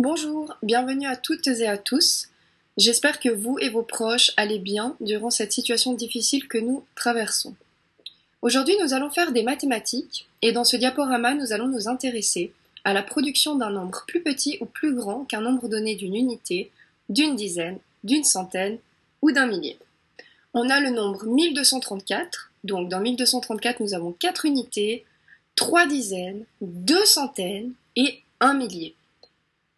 Bonjour, bienvenue à toutes et à tous. J'espère que vous et vos proches allez bien durant cette situation difficile que nous traversons. Aujourd'hui, nous allons faire des mathématiques et dans ce diaporama, nous allons nous intéresser à la production d'un nombre plus petit ou plus grand qu'un nombre donné d'une unité, d'une dizaine, d'une centaine ou d'un millier. On a le nombre 1234, donc dans 1234, nous avons 4 unités, 3 dizaines, 2 centaines et 1 millier.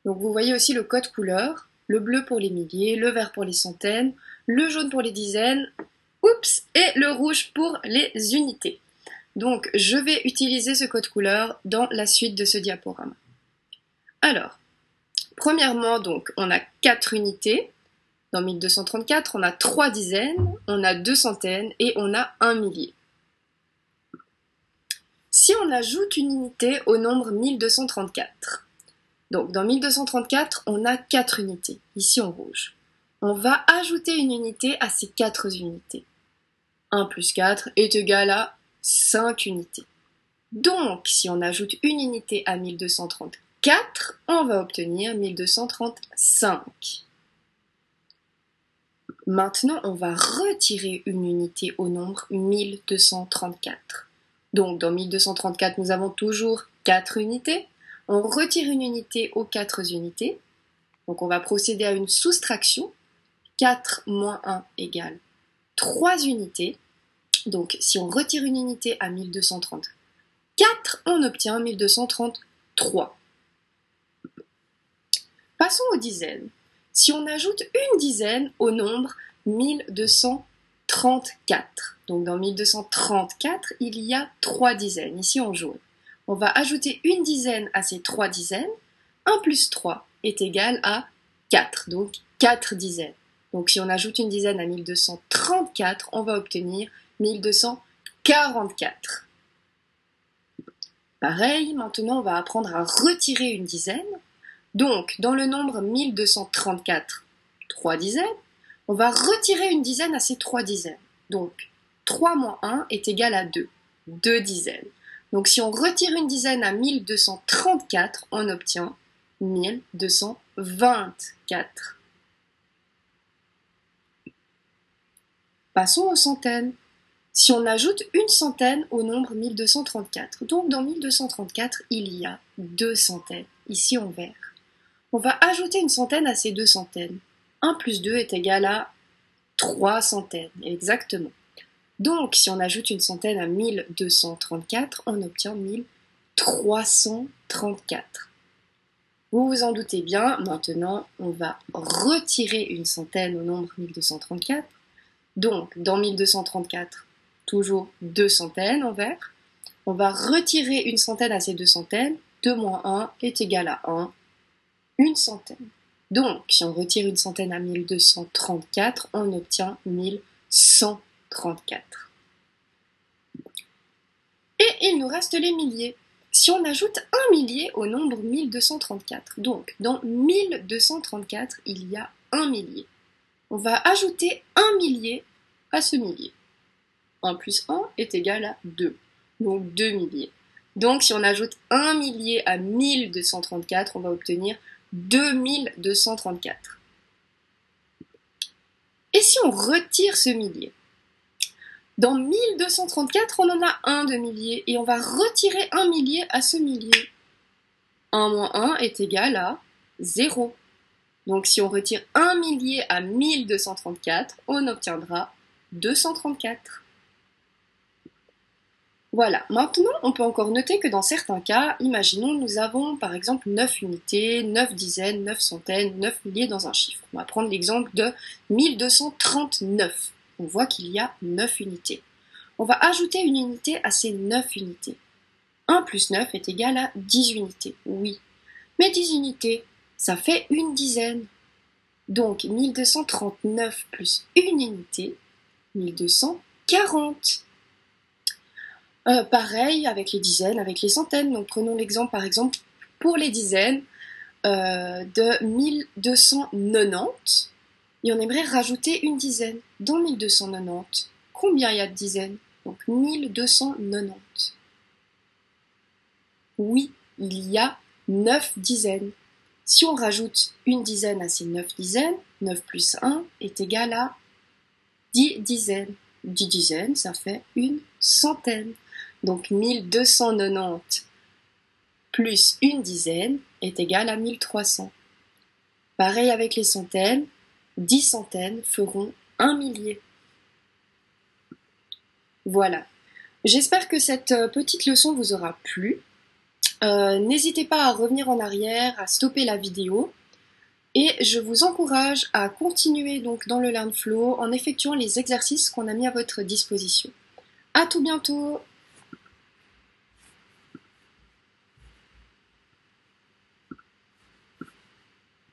Donc vous voyez aussi le code couleur, le bleu pour les milliers, le vert pour les centaines, le jaune pour les dizaines, oups, et le rouge pour les unités. Donc je vais utiliser ce code couleur dans la suite de ce diaporama. Alors, premièrement, donc on a 4 unités. Dans 1234, on a 3 dizaines, on a 2 centaines et on a 1 millier. Si on ajoute une unité au nombre 1234, donc dans 1234, on a 4 unités, ici en rouge. On va ajouter une unité à ces 4 unités. 1 plus 4 est égal à 5 unités. Donc, si on ajoute une unité à 1234, on va obtenir 1235. Maintenant, on va retirer une unité au nombre 1234. Donc, dans 1234, nous avons toujours 4 unités. On retire une unité aux 4 unités. Donc on va procéder à une soustraction. 4 moins 1 égale 3 unités. Donc si on retire une unité à 1234, on obtient 1233. Passons aux dizaines. Si on ajoute une dizaine au nombre 1234, donc dans 1234, il y a 3 dizaines, ici en jaune on va ajouter une dizaine à ces trois dizaines. 1 plus 3 est égal à 4, donc 4 dizaines. Donc si on ajoute une dizaine à 1234, on va obtenir 1244. Pareil, maintenant on va apprendre à retirer une dizaine. Donc dans le nombre 1234, 3 dizaines, on va retirer une dizaine à ces 3 dizaines. Donc 3 moins 1 est égal à 2, 2 dizaines. Donc si on retire une dizaine à 1234, on obtient 1224. Passons aux centaines. Si on ajoute une centaine au nombre 1234, donc dans 1234, il y a deux centaines, ici en vert. On va ajouter une centaine à ces deux centaines. 1 plus 2 est égal à 3 centaines, exactement. Donc, si on ajoute une centaine à 1234, on obtient 1334. Vous vous en doutez bien, maintenant, on va retirer une centaine au nombre 1234. Donc, dans 1234, toujours deux centaines en vert. On va retirer une centaine à ces deux centaines. 2 moins 1 est égal à 1. Une centaine. Donc, si on retire une centaine à 1234, on obtient 1134. 34. Et il nous reste les milliers. Si on ajoute un millier au nombre 1234, donc dans 1234, il y a un millier. On va ajouter un millier à ce millier. 1 plus 1 est égal à 2, donc 2 milliers. Donc si on ajoute un millier à 1234, on va obtenir 2234. Et si on retire ce millier? Dans 1234, on en a un de millier et on va retirer un millier à ce millier. 1 moins 1 est égal à 0. Donc si on retire un millier à 1234, on obtiendra 234. Voilà, maintenant on peut encore noter que dans certains cas, imaginons nous avons par exemple 9 unités, 9 dizaines, 9 centaines, 9 milliers dans un chiffre. On va prendre l'exemple de 1239 on voit qu'il y a 9 unités. On va ajouter une unité à ces 9 unités. 1 plus 9 est égal à 10 unités, oui. Mais 10 unités, ça fait une dizaine. Donc 1239 plus une unité, 1240. Euh, pareil avec les dizaines, avec les centaines. Donc prenons l'exemple par exemple pour les dizaines euh, de 1290 et on aimerait rajouter une dizaine. Dans 1290, combien il y a de dizaines? Donc 1290. Oui, il y a 9 dizaines. Si on rajoute une dizaine à ces 9 dizaines, 9 plus 1 est égal à 10 dizaines. 10 dizaines, ça fait une centaine. Donc 1290 plus une dizaine est égal à 1300. Pareil avec les centaines, 10 centaines feront un millier. Voilà. J'espère que cette euh, petite leçon vous aura plu. Euh, n'hésitez pas à revenir en arrière, à stopper la vidéo. Et je vous encourage à continuer donc dans le LearnFlow en effectuant les exercices qu'on a mis à votre disposition. À tout bientôt